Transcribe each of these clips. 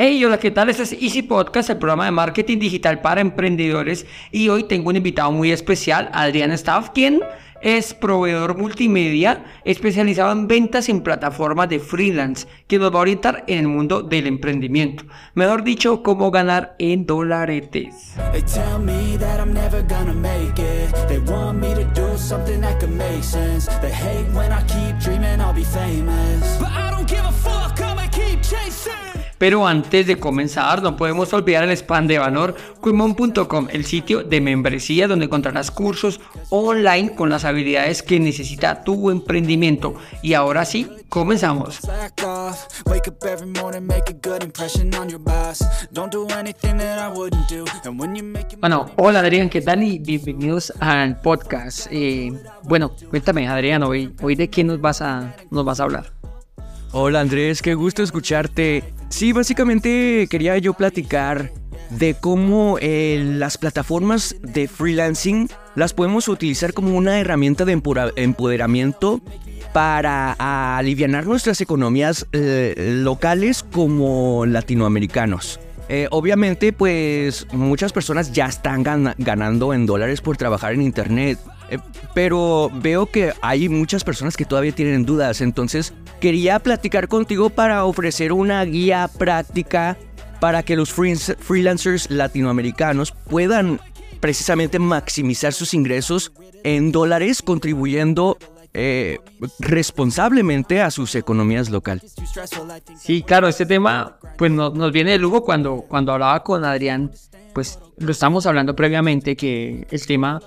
Hey, hola, ¿qué tal? Este es Easy Podcast, el programa de marketing digital para emprendedores. Y hoy tengo un invitado muy especial, Adrián Staff, quien es proveedor multimedia especializado en ventas en plataformas de freelance, que nos va a orientar en el mundo del emprendimiento. Mejor dicho, cómo ganar en dolaretes. Pero antes de comenzar, no podemos olvidar el spam de Vanor, Quimon.com, el sitio de membresía donde encontrarás cursos online con las habilidades que necesita tu emprendimiento. Y ahora sí, comenzamos. Bueno, hola Adrián, ¿qué tal? Y bienvenidos al podcast. Eh, bueno, cuéntame Adrián, hoy, hoy de qué nos vas a, nos vas a hablar. Hola Andrés, qué gusto escucharte. Sí, básicamente quería yo platicar de cómo eh, las plataformas de freelancing las podemos utilizar como una herramienta de empoderamiento para aliviar nuestras economías eh, locales como latinoamericanos. Eh, obviamente, pues muchas personas ya están gana- ganando en dólares por trabajar en Internet. Eh, pero veo que hay muchas personas que todavía tienen dudas, entonces quería platicar contigo para ofrecer una guía práctica para que los freelance- freelancers latinoamericanos puedan precisamente maximizar sus ingresos en dólares contribuyendo eh, responsablemente a sus economías locales. Sí, claro, este tema pues no- nos viene de lujo cuando, cuando hablaba con Adrián, pues lo estamos hablando previamente que el tema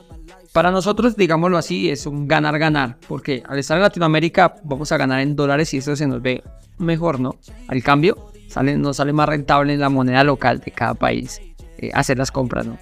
para nosotros, digámoslo así, es un ganar-ganar, porque al estar en Latinoamérica vamos a ganar en dólares y eso se nos ve mejor, ¿no? Al cambio, sale, nos sale más rentable en la moneda local de cada país eh, hacer las compras, ¿no?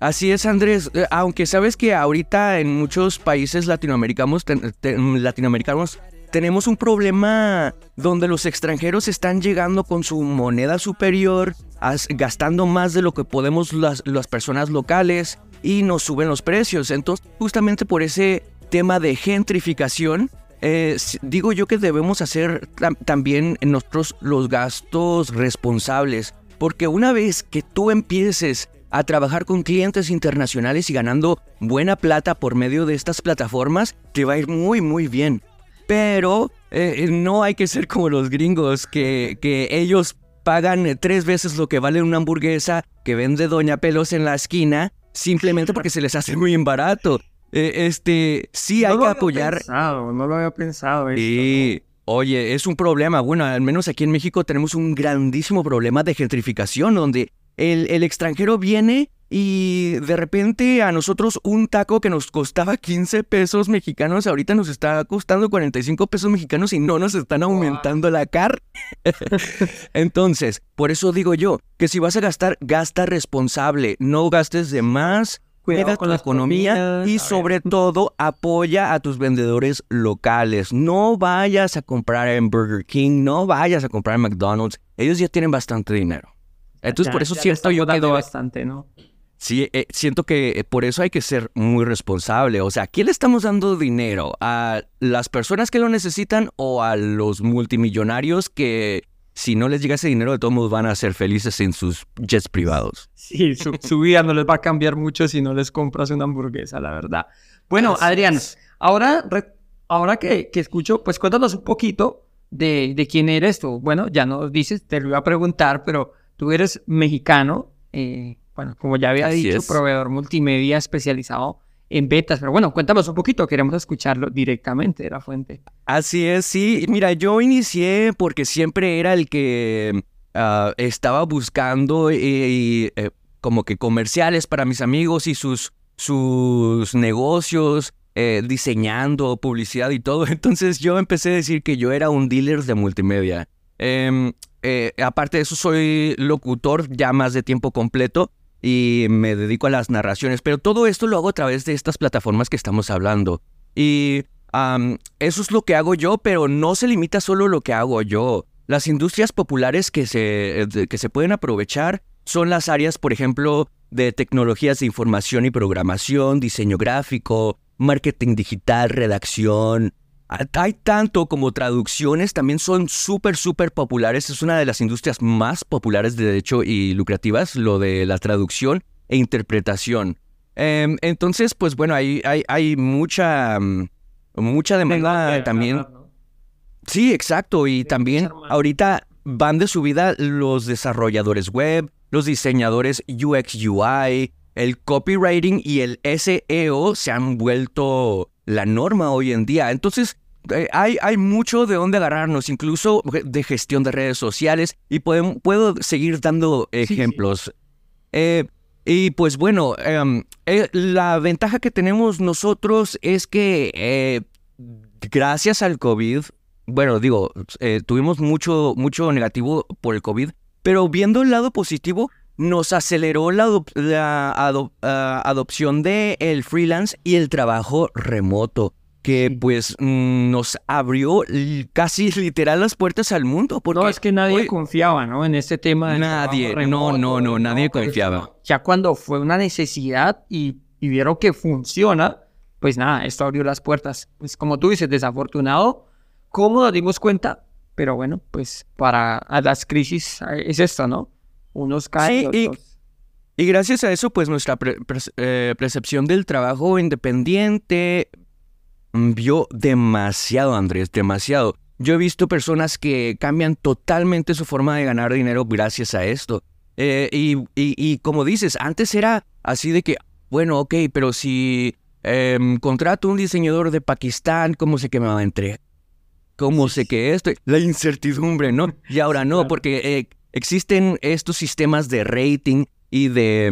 Así es, Andrés. Eh, Aunque sabes que ahorita en muchos países latinoamericanos, ten- latinoamericanos tenemos un problema donde los extranjeros están llegando con su moneda superior, as- gastando más de lo que podemos las, las personas locales y nos suben los precios. Entonces, justamente por ese tema de gentrificación, eh, digo yo que debemos hacer tam- también nosotros los gastos responsables. Porque una vez que tú empieces a trabajar con clientes internacionales y ganando buena plata por medio de estas plataformas, te va a ir muy muy bien. Pero eh, no hay que ser como los gringos, que, que ellos pagan eh, tres veces lo que vale una hamburguesa que vende Doña Pelos en la esquina, simplemente porque se les hace muy barato. Eh, este, sí hay que apoyar. Pensado, no lo había pensado. Sí, oye, es un problema. Bueno, al menos aquí en México tenemos un grandísimo problema de gentrificación, donde el, el extranjero viene y de repente a nosotros un taco que nos costaba 15 pesos mexicanos, ahorita nos está costando 45 pesos mexicanos y no nos están aumentando la car. Entonces, por eso digo yo, que si vas a gastar, gasta responsable, no gastes de más. Cuida con tu las economía comidas, y sobre todo apoya a tus vendedores locales. No vayas a comprar en Burger King, no vayas a comprar en McDonald's. Ellos ya tienen bastante dinero. Entonces Ya- por eso siento yo que bastante, ¿no? sí, eh, siento que eh, por eso hay que ser muy responsable. O sea, ¿a quién le estamos dando dinero? ¿A las personas que lo necesitan o a los multimillonarios que si no les llega ese dinero de todos modos van a ser felices en sus jets privados? Sí, su, su vida no les va a cambiar mucho si no les compras una hamburguesa, la verdad. Bueno, Adrián, ahora, re- ahora que, que escucho, pues cuéntanos un poquito de, de quién eres tú. Bueno, ya nos dices, te lo iba a preguntar, pero tú eres mexicano, eh, bueno, como ya había Así dicho, es. proveedor multimedia especializado en betas. Pero bueno, cuéntanos un poquito, queremos escucharlo directamente de la fuente. Así es, sí. Mira, yo inicié porque siempre era el que ah, estaba buscando eh, eh, como que comerciales para mis amigos y sus, sus negocios, eh, diseñando publicidad y todo. Entonces yo empecé a decir que yo era un dealer de multimedia. Em, eh, aparte de eso, soy locutor ya más de tiempo completo y me dedico a las narraciones, pero todo esto lo hago a través de estas plataformas que estamos hablando. Y eso es lo que hago yo, pero no se limita solo a lo que hago yo. Las industrias populares que se, que se pueden aprovechar son las áreas, por ejemplo, de tecnologías de información y programación, diseño gráfico, marketing digital, redacción, hay tanto como traducciones, también son súper, súper populares. Es una de las industrias más populares de derecho y lucrativas, lo de la traducción e interpretación. Em, entonces, pues bueno, hay, hay, hay mucha, mm, mucha demanda también. Sí, exacto. Y también ahorita van de subida los desarrolladores web, los diseñadores UX UI, el copywriting y el SEO se han vuelto la norma hoy en día. Entonces, eh, hay, hay, mucho de dónde agarrarnos, incluso de gestión de redes sociales, y puedo seguir dando ejemplos. Eh, y pues bueno, em, eh, la ventaja que tenemos nosotros es que gracias al COVID, bueno, digo, tuvimos mucho, mucho negativo por el COVID, pero viendo el lado positivo, nos aceleró la, ah, adopción del el freelance y el trabajo remoto que pues mm, nos abrió casi literal las puertas al mundo. Porque no, es que nadie confiaba, ¿no? En este tema. nadie, no, no, no, nadie confiaba. Ya cuando fue una necesidad y, vieron que funciona, pues nada, esto abrió las puertas. Pues como tú dices, desafortunado, ¿cómo nos dimos cuenta? Pero bueno, pues para las crisis eh, es esto, ¿no? Unos caen, sí, y, y, gracias a eso, pues nuestra eh, percepción del trabajo independiente vio demasiado, Andrés, demasiado. Yo he visto personas que cambian totalmente su forma de ganar dinero gracias a esto. Eh, y, como dices, antes era así de que, bueno, ok, pero si em, contrato un diseñador de Pakistán, ¿cómo sé que me va a entregar? ¿Cómo sé que esto? La incertidumbre, ¿no? Y ahora no, porque eh, existen estos sistemas de rating y de...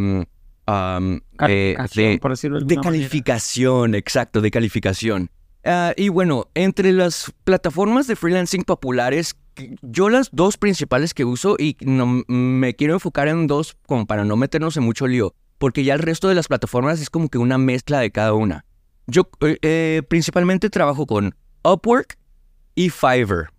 Em, eh, de, calificación, exacto, de calificación. Ah, y bueno, entre las plataformas de freelancing populares, yo las dos principales que uso y no, me quiero enfocar en dos como para no meternos en mucho lío, porque ya el resto de las plataformas es como que una mezcla de cada una. Yo eh, eh, principalmente trabajo con Upwork y Fiverr.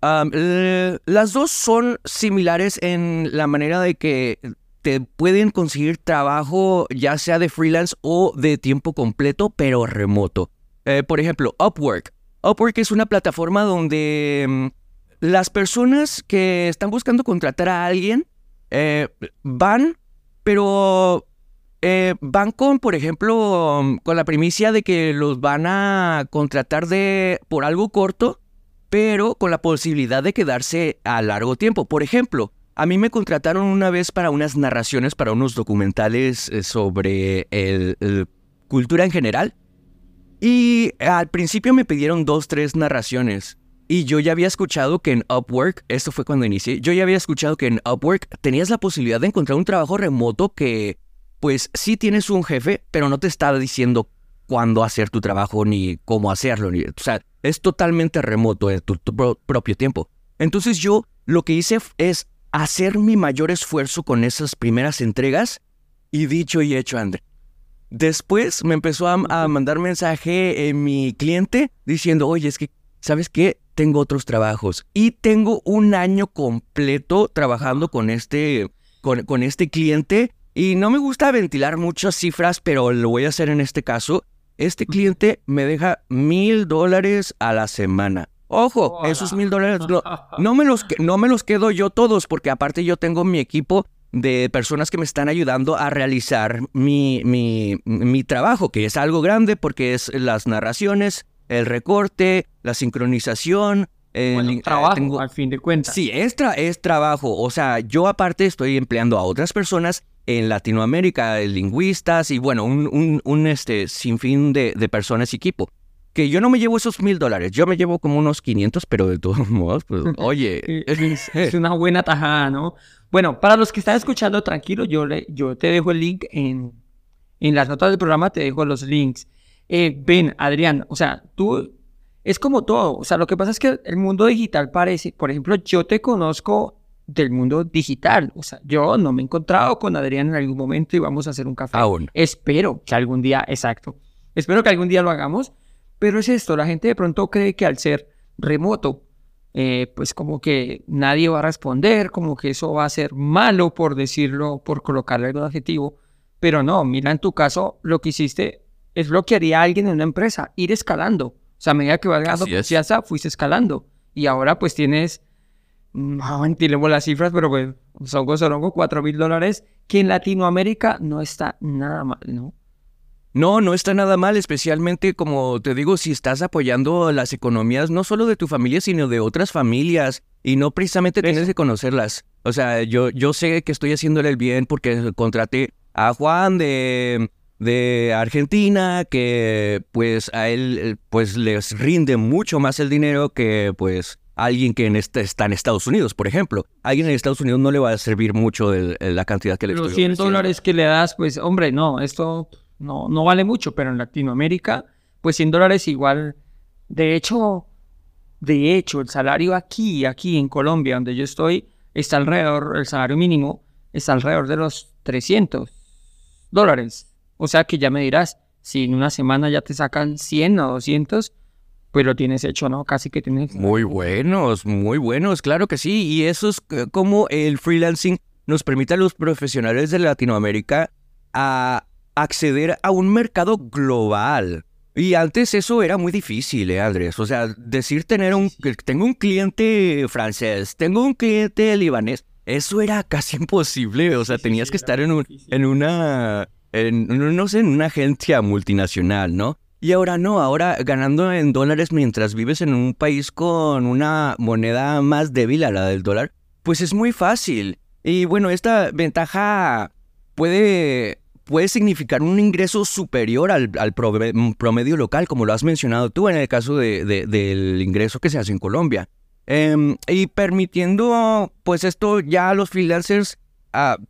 Las dos son similares en la manera de que te pueden conseguir trabajo ya sea de freelance o de tiempo completo, pero remoto. Eh, por ejemplo, Upwork. Upwork es una plataforma donde mm, las personas que están buscando contratar a alguien eh, van, pero eh, van con, por ejemplo, con la primicia de que los van a contratar de por algo corto, pero con la posibilidad de quedarse a largo tiempo. Por ejemplo, a mí me contrataron una vez para unas narraciones, para unos documentales eh, sobre cultura en general. Y al principio me pidieron dos, tres narraciones. Y yo ya había escuchado que en Upwork, esto fue cuando inicié, yo ya había escuchado que en Upwork tenías la posibilidad de encontrar un trabajo remoto que, pues sí tienes un jefe, pero no te está diciendo cuándo hacer tu trabajo ni cómo hacerlo. Ni, o sea, es totalmente remoto en tu propio tiempo. Entonces yo lo que hice es hacer mi mayor esfuerzo con esas primeras entregas y dicho y hecho, André. Después me empezó a, mandar mensaje en mi cliente diciendo, oye, es que, ¿sabes qué? Tengo otros trabajos y tengo un año completo trabajando con este, con, con este cliente y no me gusta ventilar muchas cifras, pero lo voy a hacer en este caso. Este cliente me deja mil dólares a la semana. Ojo, esos mil dólares no, me los, no me los quedo yo todos, porque aparte yo tengo mi equipo de personas que me están ayudando a realizar mi, mi, mi trabajo, que es algo grande porque es las narraciones, el recorte, la sincronización, el trabajo, al fin de cuentas. Sí, es, es trabajo. O sea, yo aparte estoy empleando a otras personas en Latinoamérica, lingüistas y bueno, un, un, un este, sinfín de, de personas y equipo que yo no me llevo esos mil dólares, yo me llevo como unos 500, pero de todos modos, pues, oye. es, una buena tajada, ¿no? Bueno, para los que están escuchando, tranquilo, yo, le, yo te dejo el link en, en las notas del programa, te dejo los links. Eh, ven, Adrián, o sea, tú, es como todo, o sea, lo que pasa es que el mundo digital parece, por ejemplo, yo te conozco del mundo digital, o sea, yo no me he encontrado con Adrián en algún momento y vamos a hacer un café. Aún. Espero que algún día, exacto, espero que algún día lo hagamos pero es esto, la gente de pronto cree que al ser remoto, eh, pues como que nadie va a responder, como que eso va a ser malo por decirlo, por colocarle algún adjetivo. Pero no, mira, en tu caso lo que hiciste es lo que haría alguien en una empresa, ir escalando. O sea, a medida que vas ganando confianza, fuiste escalando. Y ahora pues tienes, no mentiremos las cifras, pero pues son Sorongo 4 mil dólares, que en Latinoamérica no está nada mal, ¿no? No, no está nada mal, especialmente como te digo, si estás apoyando las economías no solo de tu familia, sino de otras familias y no precisamente tienes que conocerlas. O sea, yo, yo sé que estoy haciéndole el bien porque contraté a Juan de, de Argentina, que pues a él eh, pues les rinde mucho más el dinero que pues alguien que en este, está en Estados Unidos, por ejemplo. Alguien en Estados Unidos no le va a servir mucho el- el- la cantidad que le Los estoy 100 ofreciendo. dólares que le das, pues hombre, no, esto no, no vale mucho, pero en Latinoamérica, pues 100 dólares igual, de hecho, de hecho, el salario aquí, aquí en Colombia, donde yo estoy, está alrededor, el salario mínimo está alrededor de los 300 dólares. O sea que ya me dirás, si en una semana ya te sacan 100 o 200, pues lo tienes hecho, ¿no? Casi que tienes... Muy buenos, muy buenos, claro que sí. Y eso es eh, como el freelancing nos permite a los profesionales de Latinoamérica a acceder a un mercado global. Y antes eso era muy difícil, ¿eh, Andrés? O sea, decir tener un... Tengo un cliente francés, tengo un cliente libanés, eso era casi imposible. O sea, tenías que estar en, un, en una... No sé, en una agencia multinacional, ¿no? Y ahora no, ahora ganando en dólares mientras vives en un país con una moneda más débil a la del dólar, pues es muy fácil. Y bueno, esta ventaja puede, puede significar un ingreso superior al, promedio local, como lo has mencionado tú en el caso de- de- del ingreso que se hace en Colombia. Em, y permitiendo, pues esto ya a los freelancers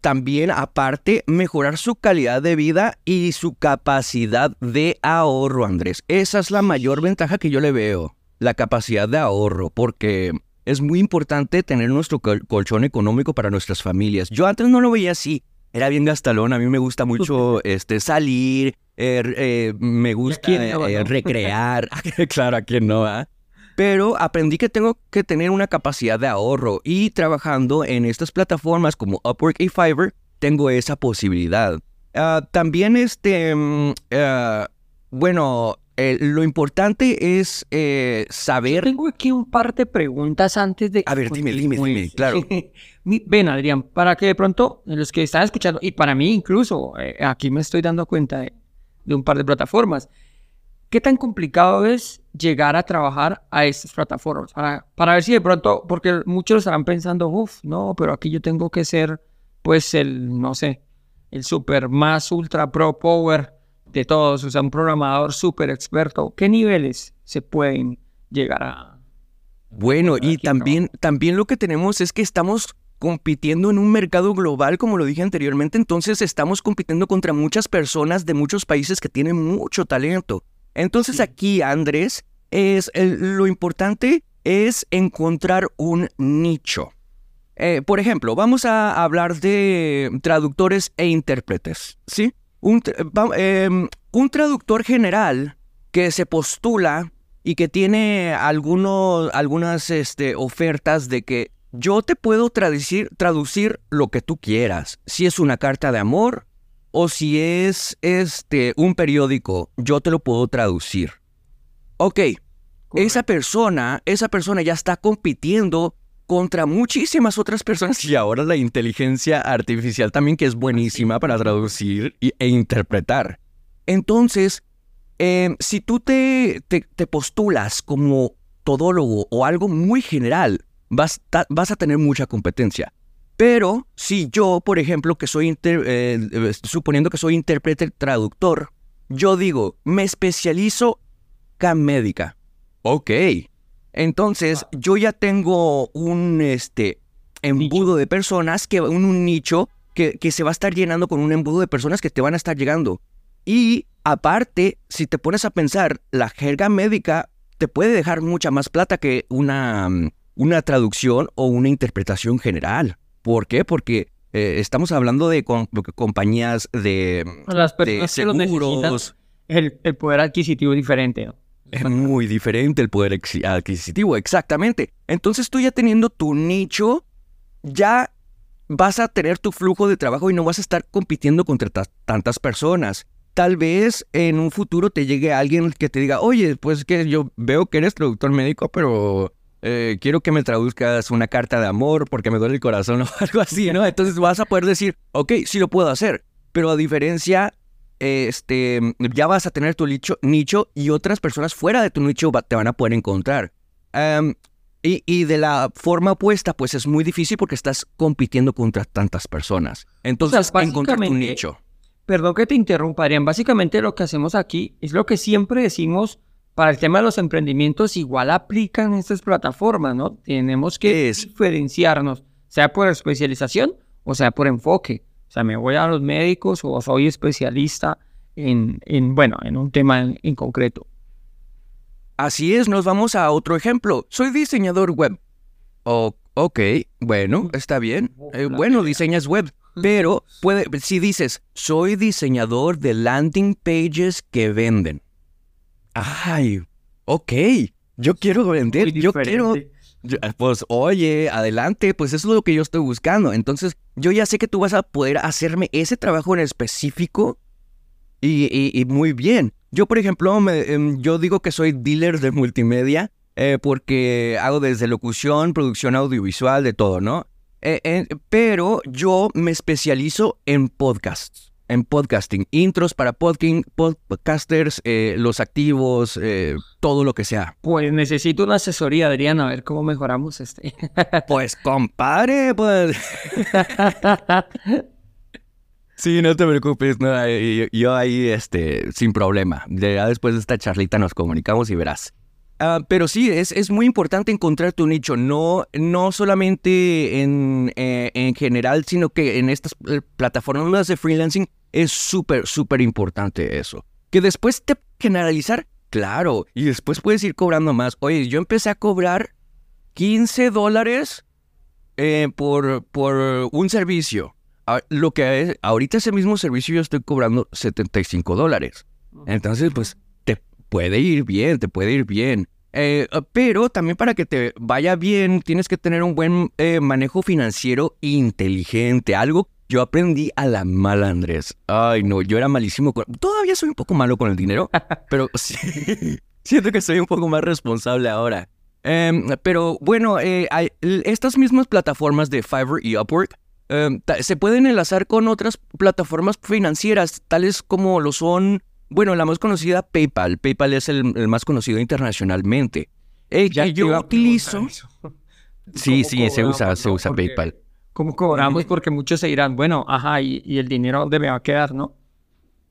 también, aparte, mejorar su calidad de vida y su capacidad de ahorro, Andrés. Esa es la mayor ventaja que yo le veo, la capacidad de ahorro, porque es muy importante tener nuestro col- colchón económico para nuestras familias. Yo antes no lo veía así. Era bien gastalón, a mí me gusta mucho este, salir, eh, eh, me gusta eh, recrear. claro, a quién no, ¿ah? Pero aprendí que tengo que tener una capacidad de ahorro y trabajando en estas plataformas como Upwork y Fiverr, tengo esa posibilidad. Ah, también, este, mm, ah, bueno, eh, lo importante es eh, saber... Tengo aquí un par de preguntas antes de... A ver, dime, dime, dime, claro. Ven, Adrián, para que de pronto los que están escuchando, y para mí incluso, eh, aquí me estoy dando cuenta de, de un par de plataformas. ¿Qué tan complicado es llegar a trabajar a estas plataformas? Para, para ver si de pronto, porque muchos estarán pensando, uff, no, pero aquí yo tengo que ser, pues, el, no sé, el super más ultra pro power de todos, o sea, un programador súper experto. ¿Qué niveles se pueden llegar a, Bueno, y también, también lo que tenemos es que estamos compitiendo en un mercado global, como lo dije anteriormente, entonces estamos compitiendo contra muchas personas de muchos países que tienen mucho talento. Entonces aquí, Andrés, es el- lo importante es encontrar un nicho. Eh, por ejemplo, vamos a hablar de traductores e intérpretes, ¿sí? Un, em, un traductor general que se postula y que tiene algunos, algunas este, ofertas de que yo te puedo traducir, traducir lo que tú quieras. Si es una carta de amor o si es este, un periódico, yo te lo puedo traducir. Ok, esa persona, esa persona ya está compitiendo contra muchísimas otras personas y ahora la inteligencia artificial también que es buenísima para traducir y- e interpretar. Entonces, eh, si tú te, te- te postulas como todólogo o algo muy general, vas, ta- vas a tener mucha competencia. Pero si yo, por ejemplo, que soy, inter- eh, eh, suponiendo que soy intérprete traductor, yo digo, me especializo en médica. Ok. Entonces, yo ya tengo un este embudo de personas que un, un nicho que, que se va a estar llenando con un embudo de personas que te van a estar llegando. Y aparte, si te pones a pensar, la jerga médica te puede dejar mucha más plata que una, una traducción o una interpretación general. ¿Por qué? Porque eh, estamos hablando de com- compañías de, Las de personas necesitan, seguros. el, el poder adquisitivo es diferente. ¿no? Es muy diferente el poder adquisitivo, exactamente. Entonces tú ya teniendo tu nicho, ya vas a tener tu flujo de trabajo y no vas a estar compitiendo contra ta- tantas personas. tal vez en un futuro te llegue alguien que te diga, oye, pues que yo veo que eres traductor médico, pero eh, quiero que me traduzcas una carta de amor porque me duele el corazón o algo así, ¿no? Entonces vas a poder decir, ok, sí lo puedo hacer, pero a diferencia, este, ya vas a tener tu nicho, nicho y otras personas fuera de tu nicho te van a poder encontrar. y, y, de la forma opuesta, pues es muy difícil porque estás compitiendo contra tantas personas. Entonces, encontrar tu nicho. Perdón que te interrumpa, Adrián. Básicamente lo que hacemos aquí es lo que siempre decimos para el tema de los emprendimientos igual aplican estas plataformas, ¿no? Tenemos que diferenciarnos, sea por especialización o sea por enfoque. O sea, me voy a los médicos o soy especialista en, en bueno, en un tema en, concreto. Así es, nos vamos a otro ejemplo. Soy diseñador web. ok, bueno, está bien. Eh, bueno, diseñas web. Pero puede, si dices, soy diseñador de landing pages que venden ay, ok, yo quiero vender, yo quiero... pues oye, adelante, pues eso es lo que yo estoy buscando. Entonces, yo ya sé que tú vas a poder hacerme ese trabajo en específico y, muy bien. Yo, por ejemplo, em, yo digo que soy dealer de multimedia eh, porque hago desde locución, producción audiovisual, de todo, ¿no? Eh, pero yo me especializo en podcasts en podcasting, intros para podcasters, eh, los activos, eh, todo lo que sea. Pues necesito una asesoría, Adrián, a ver cómo mejoramos este. pues compadre, pues. sí, no te preocupes, yo, ahí, este, sin problema. Ya después de esta charlita nos comunicamos y verás. Ah, pero sí, es, es, muy importante encontrar tu nicho, no, no solamente en, eh, en general, sino que en estas plataformas de freelancing es súper, súper importante eso. Que después te generalizar, claro, y después puedes ir cobrando más. Oye, yo empecé a cobrar 15 dólares eh, por, por un servicio. Lo que es, ahorita ese mismo servicio yo estoy cobrando 75 dólares. Entonces, pues, puede ir bien, te puede ir bien. Eh, pero también para que te vaya bien, tienes que tener un buen eh, manejo financiero inteligente, algo yo aprendí a la mala, Andrés. Ay, no, yo era malísimo con... Todavía soy un poco malo con el dinero, pero sí, siento que soy un poco más responsable ahora. Em, pero bueno, eh, estas mismas plataformas de Fiverr y Upwork em, se pueden enlazar con otras plataformas financieras, tales como lo son, bueno, la más conocida PayPal. PayPal es el, más conocido internacionalmente. Eh, ya yo utilizo... Sí, sí, se usa, se usa PayPal. ¿Cómo cobramos? Porque muchos se dirán, bueno, ajá, y, el dinero dónde me va a quedar, ¿no?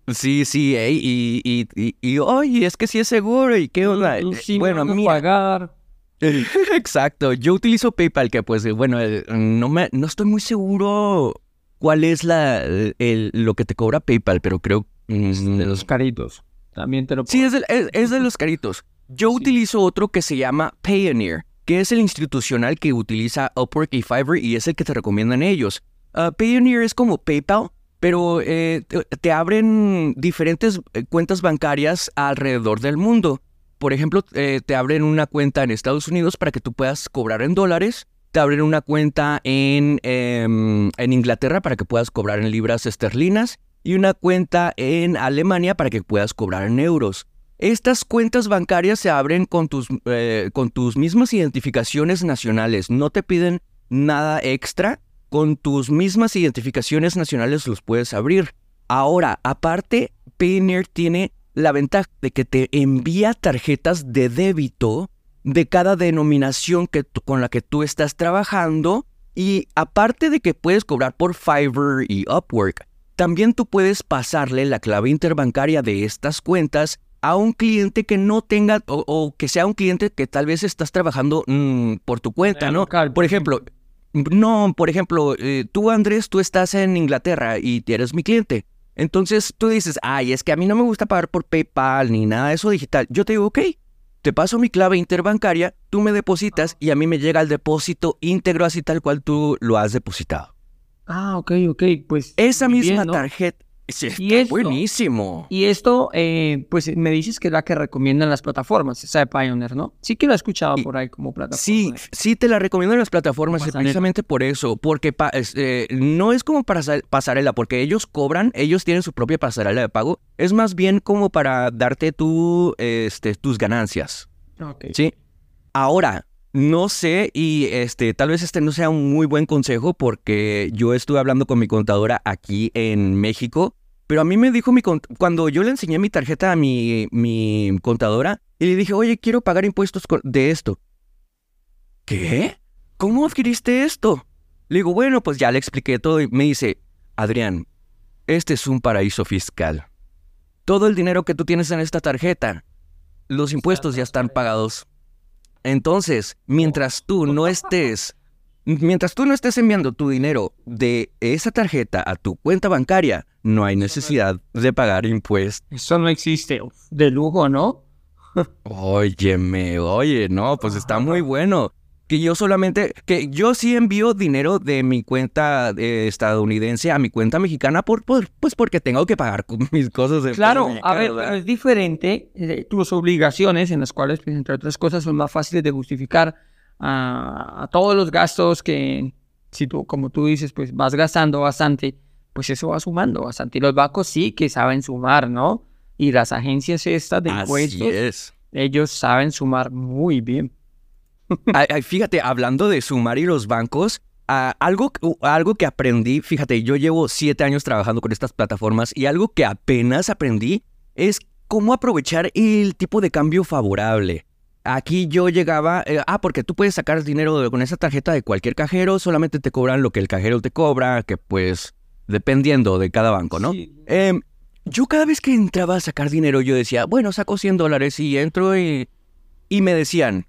Sí, sí, y, y, y, oye, es que sí es seguro, y qué onda. Mm, sí, bueno, a pagar. Exacto, yo utilizo PayPal, que pues, bueno, eh, no, me, no estoy muy seguro cuál es la, el, lo que te cobra PayPal, pero creo... Mm, de los caritos, también te lo Sí, es de, es de los caritos. Yo utilizo otro que se llama Payoneer que es el institucional que utiliza Upwork y Fiverr y es el que te recomiendan ellos. Uh, Payoneer es como PayPal, pero eh, te abren diferentes eh, cuentas bancarias alrededor del mundo. Por ejemplo, eh, te abren una cuenta en Estados Unidos para que tú puedas cobrar en dólares. Te abren una cuenta en, em, en Inglaterra para que puedas cobrar en libras esterlinas. Y una cuenta en Alemania para que puedas cobrar en euros. Estas cuentas bancarias se abren con tus, eh, con tus mismas identificaciones nacionales. No te piden nada extra. Con tus mismas identificaciones nacionales los puedes abrir. Ahora, aparte, Payoneer tiene la ventaja de que te envía tarjetas de débito de cada denominación que con la que tú estás trabajando. Y aparte de que puedes cobrar por Fiverr y Upwork, también tú puedes pasarle la clave interbancaria de estas cuentas a un cliente que no tenga o, que sea un cliente que tal vez estás trabajando mm, por tu cuenta, ¿no? por ejemplo, no, por ejemplo, eh, tú Andrés, tú estás en Inglaterra y eres mi cliente. Entonces tú dices, ay, es que a mí no me gusta pagar por PayPal ni nada de eso digital. Yo te digo, ok, te paso mi clave interbancaria, tú me depositas y a mí me llega el depósito íntegro así tal cual tú lo has depositado. Ah, ok, ok, pues. Esa misma tarjeta, Sí, Y está esto- buenísimo. Y esto, eh, pues me dices que es la que recomiendan las plataformas, esa de Pioneer, ¿no? Sí que lo he escuchado Y- por ahí como plataforma. Sí, sí te la recomiendo en las plataformas Pasarela. precisamente por eso, porque pa- eh, no es como para sa- pasarela, porque ellos cobran, ellos tienen su propia pasarela de pago, es más bien como para darte tu, este, tus ganancias, Ok. ¿sí? Ahora, no sé y este, tal vez este no sea un muy buen consejo porque yo estuve hablando con mi contadora aquí en México, pero a mí me dijo mi cuando yo le enseñé mi tarjeta a mi, mi contadora y le dije, oye, quiero pagar impuestos de esto. ¿Qué? ¿Cómo adquiriste esto? Le digo, bueno, pues ya le expliqué todo y me dice, Adrián, este es un paraíso fiscal. Todo el dinero que tú tienes en esta tarjeta, los impuestos ya están pagados. Entonces, mientras tú no estés, mientras tú no estés enviando tu dinero de esa tarjeta a tu cuenta bancaria, no hay necesidad de pagar impuestos. Eso no existe. De lujo, ¿no? Óyeme, oye, no, pues está muy bueno. Que yo solamente, que yo sí envío dinero de mi cuenta eh, estadounidense a mi cuenta mexicana, por, por- pues porque tengo que pagar con mis cosas de Claro, peso a ver, es diferente eh, tus obligaciones, en las cuales, pues, entre otras cosas, son más fáciles de justificar a, a todos los gastos que, si tú, como tú dices, pues vas gastando bastante, pues eso va sumando bastante. Y los bancos sí que saben sumar, ¿no? Y las agencias estas de impuestos, es. ellos saben sumar muy bien. Ay, ay, fíjate, hablando de sumar y los bancos, algo, algo que aprendí, fíjate, yo llevo siete años trabajando con estas plataformas y algo que apenas aprendí es cómo aprovechar el tipo de cambio favorable. Aquí yo llegaba, eh, ah, porque tú puedes sacar dinero de- con esa tarjeta de cualquier cajero, solamente te cobran lo que el cajero te cobra, que pues dependiendo de cada banco, ¿no? Sí. Em, yo cada vez que entraba a sacar dinero, yo decía, bueno, saco 100 dólares y entro y, y me decían,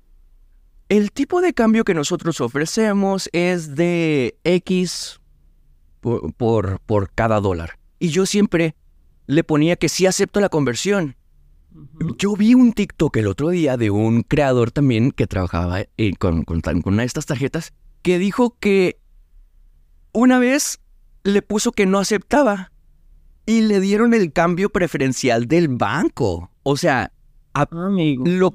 el tipo de cambio que nosotros ofrecemos es de X por, por, por cada dólar. Y yo siempre le ponía que sí acepto la conversión. Yo vi un TikTok el otro día de un creador también que trabajaba eh, con, con, una de estas tarjetas que dijo que una vez le puso que no aceptaba y le dieron el cambio preferencial del banco. O sea, a- Amigo. lo,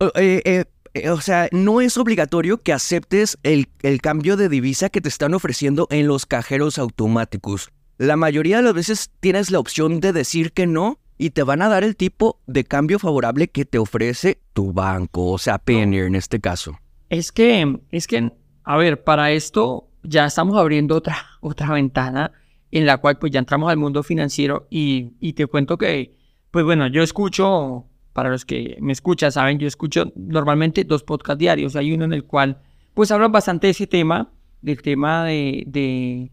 eh, eh, o sea, no es obligatorio que aceptes el, el cambio de divisa que te están ofreciendo en los cajeros automáticos. La mayoría de las veces tienes la opción de decir que no y te van a dar el tipo de cambio favorable que te ofrece tu banco, o sea, Payoneer en este caso. Es que, es que, a ver, para esto ya estamos abriendo otra, otra ventana en la cual pues ya entramos al mundo financiero y, y te cuento que, pues bueno, yo escucho, para los que me escuchan, saben, yo escucho normalmente dos podcasts diarios. Hay uno en el cual pues hablan bastante de ese tema, del tema de, de,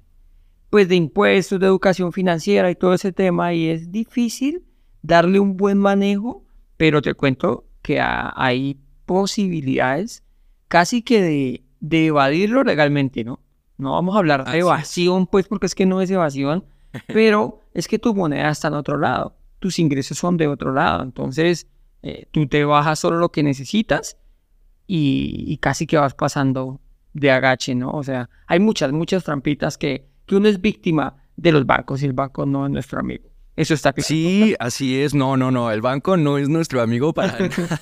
pues de impuestos, de educación financiera y todo ese tema y es difícil darle un buen manejo, pero te cuento que ha- hay posibilidades casi que de, de evadirlo legalmente, ¿no? No vamos a hablar de evasión, pues, porque es que no es evasión, pero es que tu moneda está en otro lado, tus ingresos son de otro lado, entonces eh, tú te bajas solo lo que necesitas y, y casi que vas pasando de agache, ¿no? O sea, hay muchas, muchas trampitas que, que uno es víctima de los bancos y el banco no es nuestro amigo. Eso está claro. Sí, así es. No, no, no. El banco no es nuestro amigo para nada.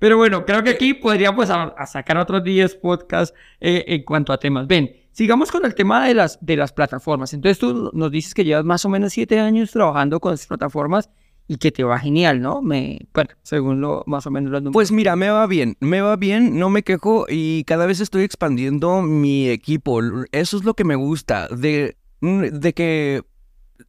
Pero bueno, creo que aquí podríamos a, a sacar otros 10 podcasts eh, en cuanto a temas. Ven, sigamos con el tema de las, de las plataformas. Entonces tú nos dices que llevas más o menos 7 años trabajando con las plataformas y que te va genial, ¿no? Me, bueno, según lo, más o menos. Pues mira, me va bien, me va bien, no me quejo y cada vez estoy expandiendo mi equipo. Eso es lo que me gusta, de, de que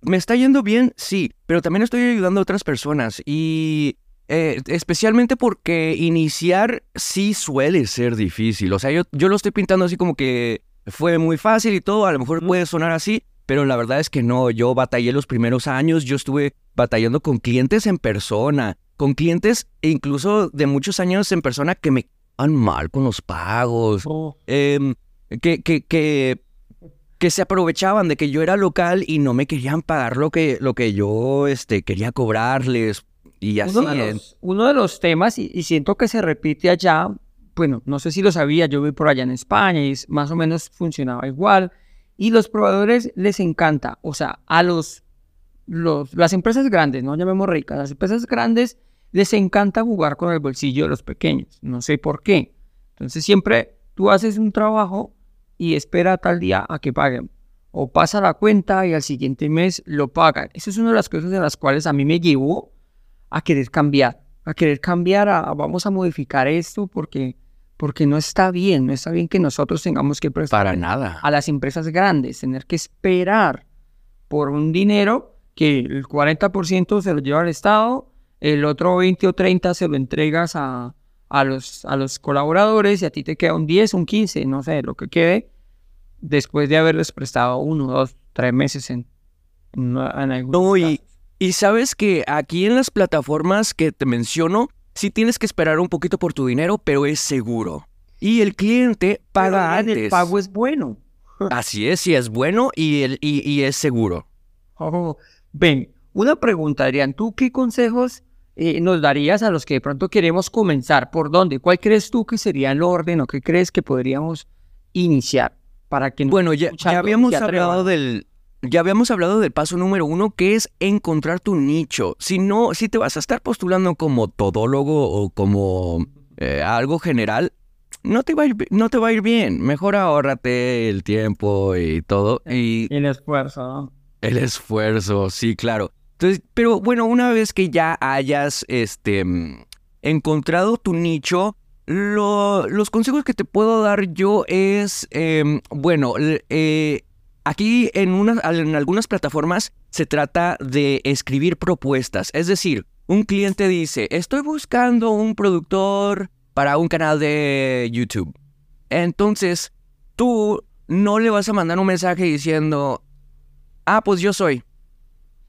me está yendo bien, sí, pero también estoy ayudando a otras personas y eh, especialmente porque iniciar sí suele ser difícil. O sea, yo, yo lo estoy pintando así como que fue muy fácil y todo, a lo mejor puede sonar así, pero la verdad es que no, yo batallé los primeros años, yo estuve batallando con clientes en persona, con clientes incluso de muchos años en persona que me van mal con los pagos, Oh, em, que, que, que, que se aprovechaban de que yo era local y no me querían pagar lo que, lo que yo este, quería cobrarles. Y así. uno, de los, uno de los temas, y, y siento que se repite allá, bueno, no sé si lo sabía, yo vi por allá en España y más o menos funcionaba igual, Y los proveedores les encanta, o sea, a los, las empresas grandes, no llamemos ricas, las empresas grandes les encanta jugar con el bolsillo de los pequeños. No sé por qué. Entonces siempre tú haces un trabajo y espera tal día a que paguen. O pasa la cuenta y al siguiente mes lo pagan. Eso es una de las cosas en las cuales a mí me llevó a querer cambiar. A querer cambiar, a, vamos a modificar esto porque, porque no está bien. No está bien que nosotros tengamos que prestar Para nada. a las empresas grandes, tener que esperar por un dinero que el 40% se lo lleva al Estado el otro 20 o 30 se lo entregas a, a, los, a los colaboradores y a ti te queda un 10, un 15, no sé, lo que quede, después de haberles prestado uno, dos, tres meses en, en, en No, y, y sabes que aquí en las plataformas que te menciono, sí tienes que esperar un poquito por tu dinero, pero es seguro. Y el cliente paga antes. El pago es bueno. Así es, sí es bueno y, el, y, y es seguro. Oh, ven, una pregunta, Adrián, ¿tú qué consejos eh, nos darías a los que de pronto queremos comenzar? ¿Por dónde? ¿Cuál crees tú que sería el orden o qué crees que podríamos iniciar para que Bueno, ya, ya habíamos hablado del ya habíamos hablado del paso número uno, que es encontrar tu nicho. Si no, si te vas a estar postulando como todólogo o como eh, algo general, no te, va a ir, no te va a ir bien. Mejor ahórrate el tiempo y todo. Y el esfuerzo, ¿no? El esfuerzo, sí, claro. Entonces, pero bueno, una vez que ya hayas este, encontrado tu nicho, lo, los consejos que te puedo dar yo es, eh, bueno, eh, aquí en, una, en algunas plataformas se trata de escribir propuestas. Es decir, un cliente dice, estoy buscando un productor para un canal de YouTube. Entonces, tú no le vas a mandar un mensaje diciendo, ah, pues yo soy.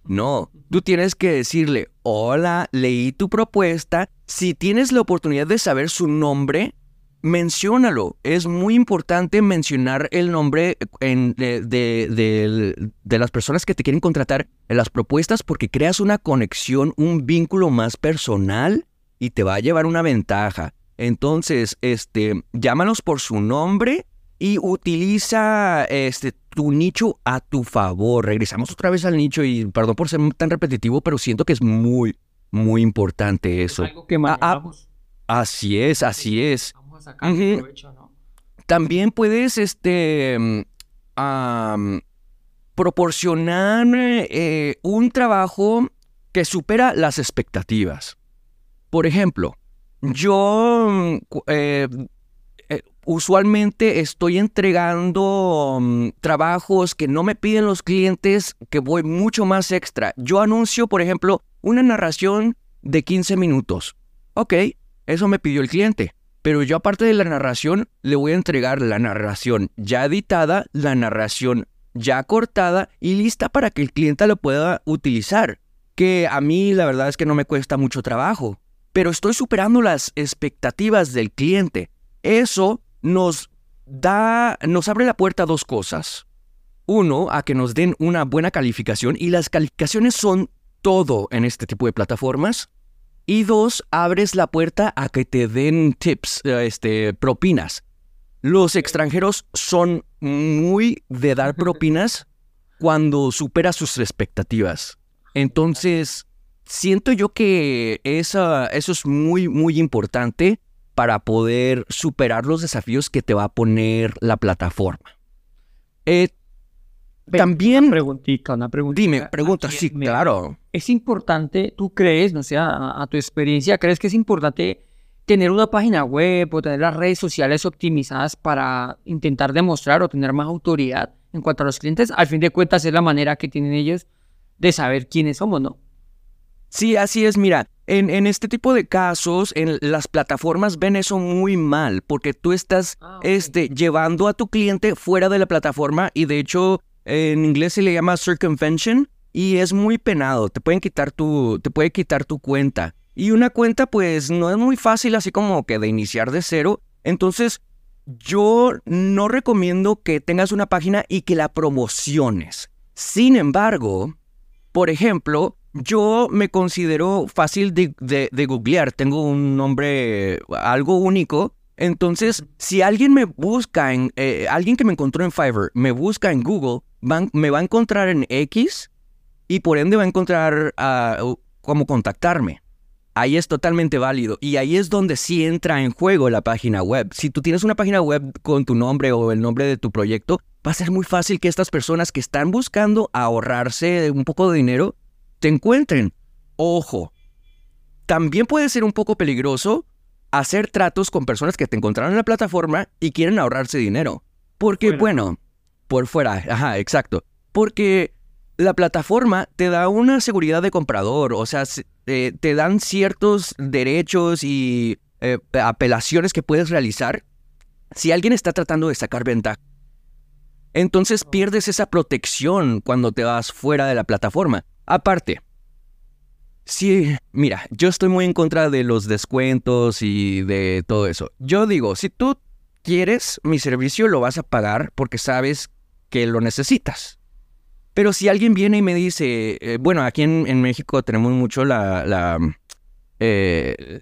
No, tú tienes que decirle, hola, leí tu propuesta. Si tienes la oportunidad de saber su nombre, menciónalo. Es muy importante mencionar el nombre en, de, de, de, de, las personas que te quieren contratar en las propuestas porque creas una conexión, un vínculo más personal y te va a llevar una ventaja. Entonces, este, llámalos por su nombre y utiliza este, tu nicho a tu favor. Regresamos otra vez al nicho y perdón por ser tan repetitivo, pero siento que es muy, muy importante eso. Es algo que manejamos. Ah, así es, así es. Sacar uh -huh. provecho, ¿no? También puedes este, um, proporcionar eh, un trabajo que supera las expectativas. Por ejemplo, yo eh, usualmente estoy entregando um, trabajos que no me piden los clientes, que voy mucho más extra. Yo anuncio, por ejemplo, una narración de 15 minutos. Ok, eso me pidió el cliente. Pero yo aparte de la narración, le voy a entregar la narración ya editada, la narración ya cortada y lista para que el cliente lo pueda utilizar. Que a mí la verdad es que no me cuesta mucho trabajo. Pero estoy superando las expectativas del cliente. Eso nos da, nos abre la puerta a dos cosas. Uno, a que nos den una buena calificación y las calificaciones son todo en este tipo de plataformas. Y dos, abres la puerta a que te den tips, este, propinas. Los extranjeros son muy de dar propinas cuando supera sus expectativas. Entonces, siento yo que esa, eso es muy, muy importante para poder superar los desafíos que te va a poner la plataforma. Eh, también... Una preguntita, una preguntita. Dime, pregunta, sí, me, claro. Es importante, tú crees, no sé, a, a, tu experiencia, ¿crees que es importante tener una página web o tener las redes sociales optimizadas para intentar demostrar o tener más autoridad en cuanto a los clientes? Al fin de cuentas es la manera que tienen ellos de saber quiénes somos, ¿no? Sí, así es, mira, en, en, este tipo de casos, en las plataformas ven eso muy mal, porque tú estás ah, okay. este, llevando a tu cliente fuera de la plataforma y de hecho en inglés se le llama circumvention y es muy penado, te pueden quitar tu, te puede quitar tu cuenta. Y una cuenta pues no es muy fácil así como que de iniciar de cero, entonces yo no recomiendo que tengas una página y que la promociones. Sin embargo, por ejemplo, yo me considero fácil de, de, de, googlear, tengo un nombre algo único, Entonces, si alguien me busca en, eh, alguien que me encontró en Fiverr, me busca en Google, van- me va a encontrar en X y por ende va a encontrar ah, cómo contactarme. Ahí es totalmente válido y ahí es donde sí entra en juego la página web. Si tú tienes una página web con tu nombre o el nombre de tu proyecto, va a ser muy fácil que estas personas que están buscando ahorrarse un poco de dinero te encuentren. Ojo, también puede ser un poco peligroso hacer tratos con personas que te encontraron en la plataforma y quieren ahorrarse dinero. Porque, Fuera. bueno, por fuera, ajá, exacto. Porque la plataforma te da una seguridad de comprador, o sea, se- eh, te dan ciertos derechos y eh, apelaciones que puedes realizar si alguien está tratando de sacar ventaja. Entonces pierdes esa protección cuando te vas fuera de la plataforma. Aparte, Sí, mira, yo estoy muy en contra de los descuentos y de todo eso. Yo digo, si tú quieres mi servicio, lo vas a pagar porque sabes que lo necesitas. Pero si alguien viene y me dice, eh, bueno, aquí en, en México tenemos mucho la, la, eh,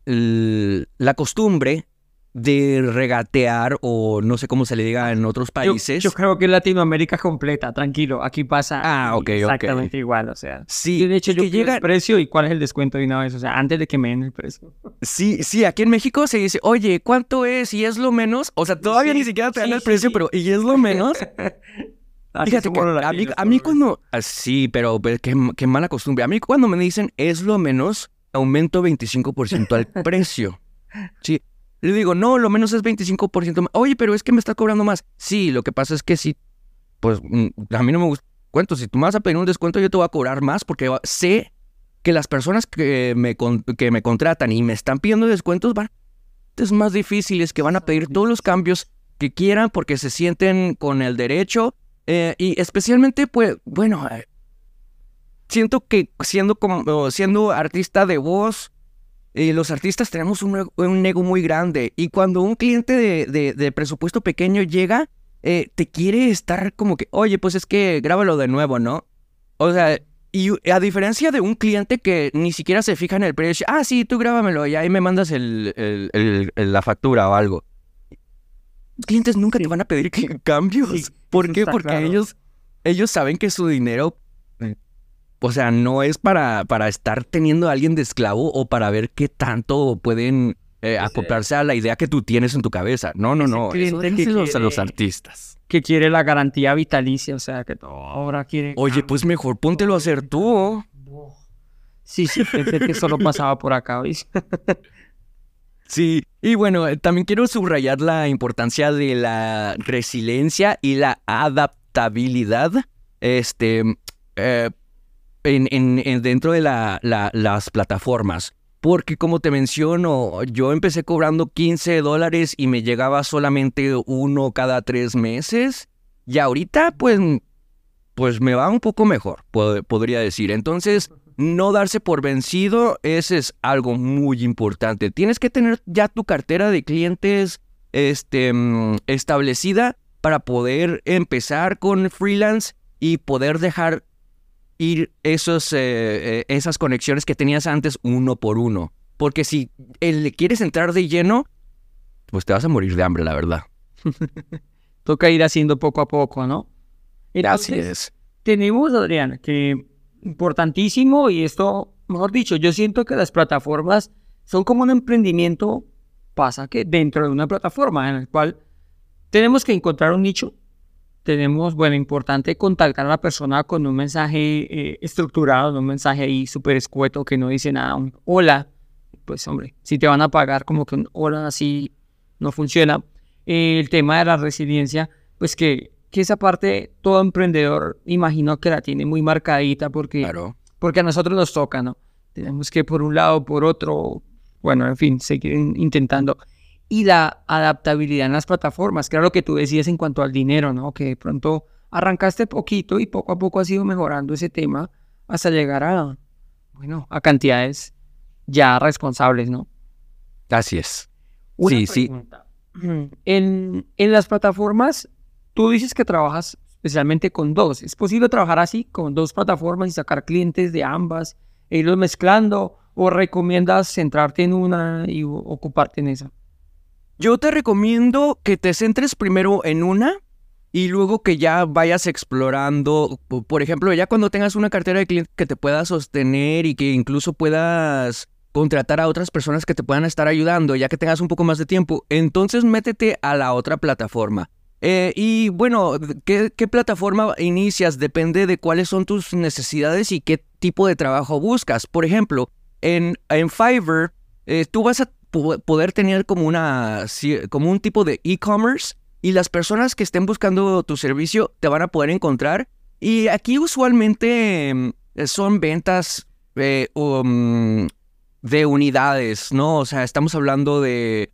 la costumbre de regatear o no sé cómo se le diga en otros países. Yo, creo que Latinoamérica completa, tranquilo. Aquí pasa Ah, ok, ok. exactamente igual, o sea. sí, de hecho, yo que llega- el precio y cuál es el descuento de una vez, o sea, antes de que me den el precio. Sí, sí, aquí en México se dice, oye, ¿cuánto es? ¿Y es lo menos? O sea, todavía Sí, ni siquiera te dan sí, el precio, sí. pero ¿y es lo menos? Así Fíjate, que a mí, a cuando... ah, Sí, pero, pero qué, qué mala costumbre. A mí cuando me dicen, es lo menos, aumento 25% al precio. Sí. Le digo, no, lo menos es 25% más. Oye, pero es que me está cobrando más. Sí, lo que pasa es que sí, pues mm, a mí no me gusta el descuento. Si tú me vas a pedir un descuento, yo te voy a cobrar más porque sé que las personas que me, que me contratan y me están pidiendo descuentos van es más difíciles que van a pedir todos los cambios que quieran porque se sienten con el derecho eh, y especialmente pues bueno eh, siento que siendo como siendo artista de voz eh, los artistas tenemos un, un ego muy grande y cuando un cliente de, de- presupuesto pequeño llega te quiere estar como que oye pues es que grábalo de nuevo no o sea y a diferencia de un cliente que ni siquiera se fija en el precio, ah, sí, tú grábamelo y ahí me mandas el- el- la factura o algo. Clientes nunca te van a pedir cambios. Sí, ¿Por qué? Porque claro. ellos, ellos saben que su dinero, eh, o sea, no es para, para estar teniendo a alguien de esclavo o para ver qué tanto pueden eh, acoplarse a la idea que tú tienes en tu cabeza. No, no, no. Eso que a los artistas. Que quiere la garantía vitalicia, o sea, que ahora quiere... Oye, pues mejor póntelo a hacer tú. Sí, sí, pensé que solo pasaba por acá, ¿oís? Sí, y bueno, eh, también quiero subrayar la importancia de la resiliencia y la adaptabilidad este, eh, en, en- en- dentro de la- la- las plataformas. Porque como te menciono, yo empecé cobrando 15 dólares y me llegaba solamente uno cada tres meses. Y ahorita, pues, pues me va un poco mejor, pod- podría decir. Entonces, no darse por vencido, ese es algo muy importante. Tienes que tener ya tu cartera de clientes este, mm, establecida para poder empezar con freelance y poder dejar ir esos, eh, eh, esas conexiones que tenías antes uno por uno. Porque si le quieres entrar de lleno, pues te vas a morir de hambre, la verdad. Toca ir haciendo poco a poco, ¿no? Mira, Así entonces, es. Tenemos, Adrián, que importantísimo y esto, mejor dicho, yo siento que las plataformas son como un emprendimiento, pasa que dentro de una plataforma en el cual tenemos que encontrar un nicho, tenemos, bueno, importante contactar a la persona con un mensaje eh, estructurado, un mensaje ahí súper escueto que no dice nada, un hola, pues hombre, si te van a pagar como que un hola así no funciona. Eh, el tema de la resiliencia, pues que, que esa parte todo emprendedor imagino que la tiene muy marcadita porque, Claro. porque a nosotros nos toca, ¿no? Tenemos que por un lado, por otro, bueno, en fin, seguir in- intentando. Y la adaptabilidad en las plataformas, que era lo que tú decías en cuanto al dinero, ¿no? Que de pronto arrancaste poquito y poco a poco has ido mejorando ese tema hasta llegar a, bueno, a cantidades ya responsables, ¿no? Así es. Una Sí, sí. pregunta. En, en las plataformas, tú dices que trabajas especialmente con dos. ¿Es posible trabajar así, con dos plataformas y sacar clientes de ambas e irlos mezclando? ¿O recomiendas centrarte en una y ocuparte en esa? Yo te recomiendo que te centres primero en una y luego que ya vayas explorando, por ejemplo, ya cuando tengas una cartera de clientes que te pueda sostener y que incluso puedas contratar a otras personas que te puedan estar ayudando, ya que tengas un poco más de tiempo, entonces métete a la otra plataforma. Eh, y bueno, ¿qué, plataforma inicias? Depende de cuáles son tus necesidades y qué tipo de trabajo buscas. Por ejemplo, en, en Fiverr, eh, tú vas a poder tener como, una, como un tipo de e-commerce y las personas que estén buscando tu servicio te van a poder encontrar. Y aquí usualmente mm, son ventas eh, um, de unidades, ¿no? O sea, estamos hablando de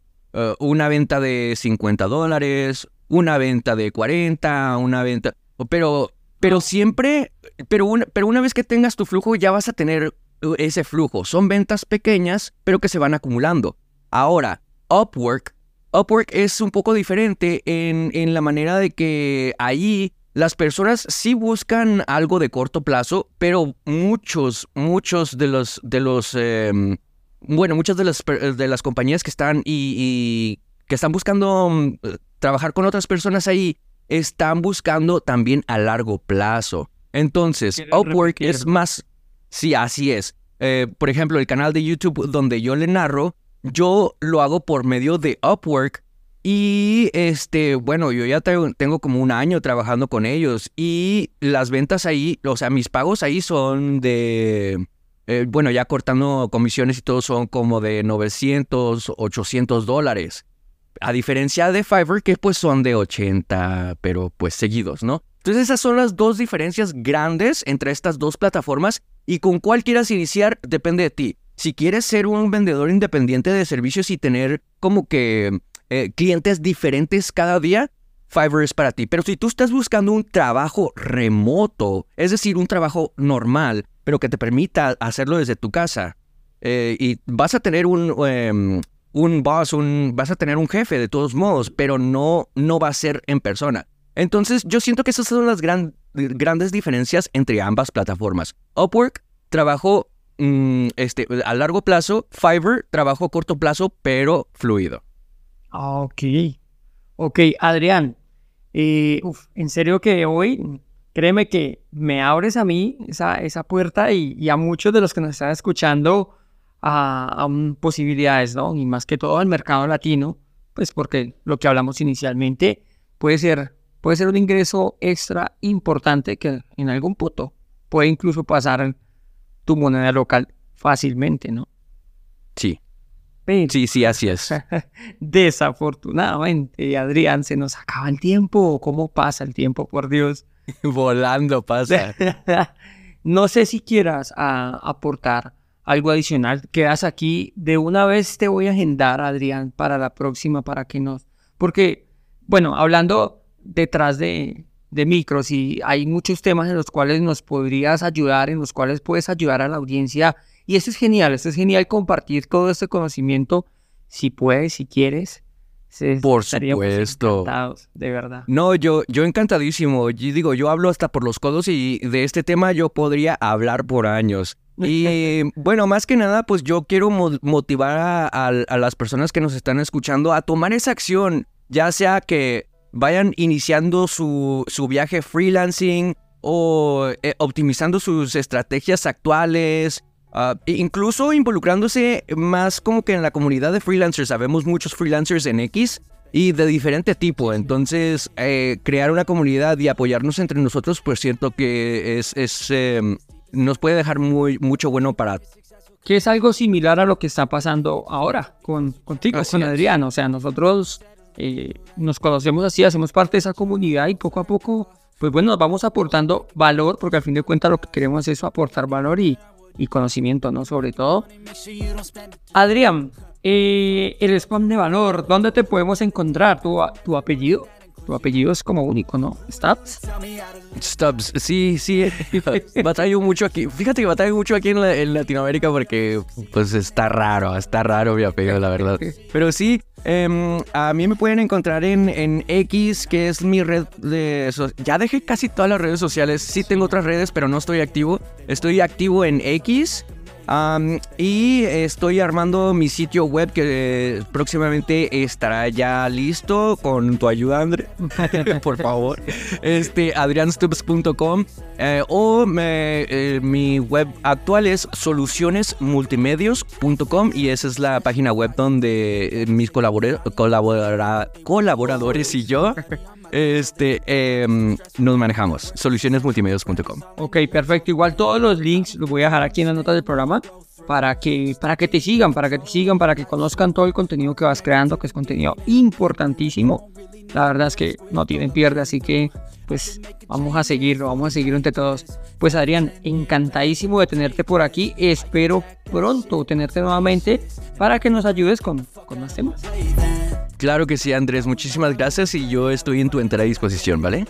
una venta de 50 dólares, una venta de 40, una venta... Pero, pero siempre, pero una, pero una vez que tengas tu flujo ya vas a tener uh, ese flujo. Son ventas pequeñas, pero que se van acumulando. Ahora, Upwork, Upwork es un poco diferente en, en la manera de que ahí las personas sí buscan algo de corto plazo, pero muchos, muchos de los, de los, em, bueno, muchas de las, de las compañías que están y, que están buscando mm, trabajar con otras personas ahí, están buscando también a largo plazo. Entonces, Upwork es más, sí, así es. Eh, por ejemplo, el canal de YouTube donde yo le narro, yo lo hago por medio de Upwork y este, bueno, yo ya tengo, como un año trabajando con ellos y las ventas ahí, o sea, mis pagos ahí son de, eh, bueno, ya cortando comisiones y todo son como de 900, 800 dólares. A diferencia de Fiverr, que pues son de 80, pero pues seguidos, ¿no? Entonces esas son las dos diferencias grandes entre estas dos plataformas y con cuál quieras iniciar depende de ti. Si quieres ser un vendedor independiente de servicios y tener como que eh, clientes diferentes cada día, Fiverr es para ti. Pero si tú estás buscando un trabajo remoto, es decir, un trabajo normal, pero que te permita hacerlo desde tu casa, eh, y vas a tener un, em, un boss, un, vas a tener un jefe de todos modos, pero no, no va a ser en persona. Entonces, yo siento que esas son las grandes diferencias entre ambas plataformas. Upwork, trabajo mm, este, a largo plazo, Fiverr, trabajo a corto plazo, pero fluido. Ok. Ok, Adrián. Eh, en serio que hoy, créeme que me abres a mí esa, esa puerta y, a muchos de los que nos están escuchando a, posibilidades, ¿no? Y más que todo al mercado latino, pues porque lo que hablamos inicialmente puede ser, puede ser un ingreso extra importante que en algún punto puede incluso pasar tu moneda local fácilmente, ¿no? Sí. Sí, sí, así es. Desafortunadamente, Adrián, se nos acaba el tiempo. ¿Cómo pasa el tiempo, por Dios? Volando pasa. no sé si quieras aportar algo adicional. Quedas aquí. De una vez te voy a agendar, Adrián, para la próxima, para que nos... Porque, bueno, hablando detrás de, de micros y hay muchos temas en los cuales nos podrías ayudar, en los cuales puedes ayudar a la audiencia y eso es genial, eso es genial compartir todo este conocimiento, si puedes, si quieres. Por supuesto. de verdad. No, yo, yo encantadísimo. Yo digo, yo hablo hasta por los codos y de este tema yo podría hablar por años. Y bueno, más que nada, pues yo quiero motivar a, las personas que nos están escuchando a tomar esa acción, ya sea que vayan iniciando su, su viaje freelancing o eh, optimizando sus estrategias actuales E incluso involucrándose más como que en la comunidad de freelancers. Sabemos muchos freelancers en X y de diferente tipo. Entonces, eh, crear una comunidad y apoyarnos entre nosotros, pues siento que es, em, nos puede dejar muy, mucho bueno para... Que es algo similar a lo que está pasando ahora con, contigo, con Adrián. O sea, nosotros eh, nos conocemos así, hacemos parte de esa comunidad y poco a poco, pues bueno, nos vamos aportando valor, porque al fin de cuentas lo que queremos es eso, aportar valor y, y conocimiento, ¿no? Sobre todo. Adrián, eh, el spam de valor, ¿dónde te podemos encontrar? ¿Tu, tu apellido? Tu apellido es como único, ¿no? Stubbs. Stubbs, sí, sí. batallo mucho aquí. Fíjate que batallo mucho aquí en, Latinoamérica porque, pues, está raro, está raro mi apellido, la verdad. Pero sí, em, a mí me pueden encontrar en, en X, que es mi red de... Ya dejé casi todas las redes sociales. Sí tengo otras redes, pero no estoy activo. Estoy activo en X Y estoy armando mi sitio web que eh, próximamente estará ya listo con tu ayuda, André. Por favor. Este, adrianstubbs.com eh, o me- eh, mi web actual es solucionesmultimedios.com y esa es la página web donde mis colabora- colaboradores y yo este, em, nos manejamos. Solucionesmultimedios.com. Ok, perfecto. Igual todos los links los voy a dejar aquí en las notas del programa para que, para que te sigan, para que te sigan, para que conozcan todo el contenido que vas creando, que es contenido importantísimo. La verdad es que no tienen pierde, así que pues vamos a seguirlo, vamos a seguirlo entre todos. Pues Adrián, encantadísimo de tenerte por aquí. Espero pronto tenerte nuevamente para que nos ayudes con, con más temas. Claro que sí, Andrés. Muchísimas gracias y yo estoy en tu entera disposición, ¿vale?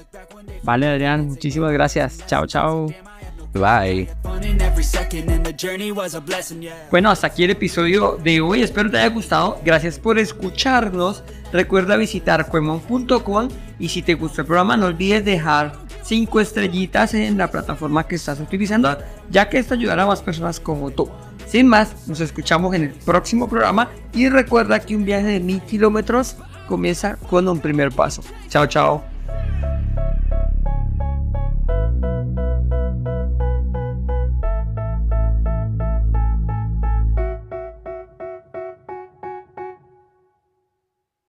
Vale, Adrián, muchísimas gracias. Chao, chao. Bye. Bueno, hasta aquí el episodio de hoy. Espero te haya gustado. Gracias por escucharnos. Recuerda visitar cuemon.com y si te gustó el programa no olvides dejar 5 estrellitas en la plataforma que estás utilizando, ya que esto ayudará a más personas como tú. Sin más, nos escuchamos en el próximo programa y recuerda que un viaje de mil kilómetros comienza con un primer paso. Chao, chao.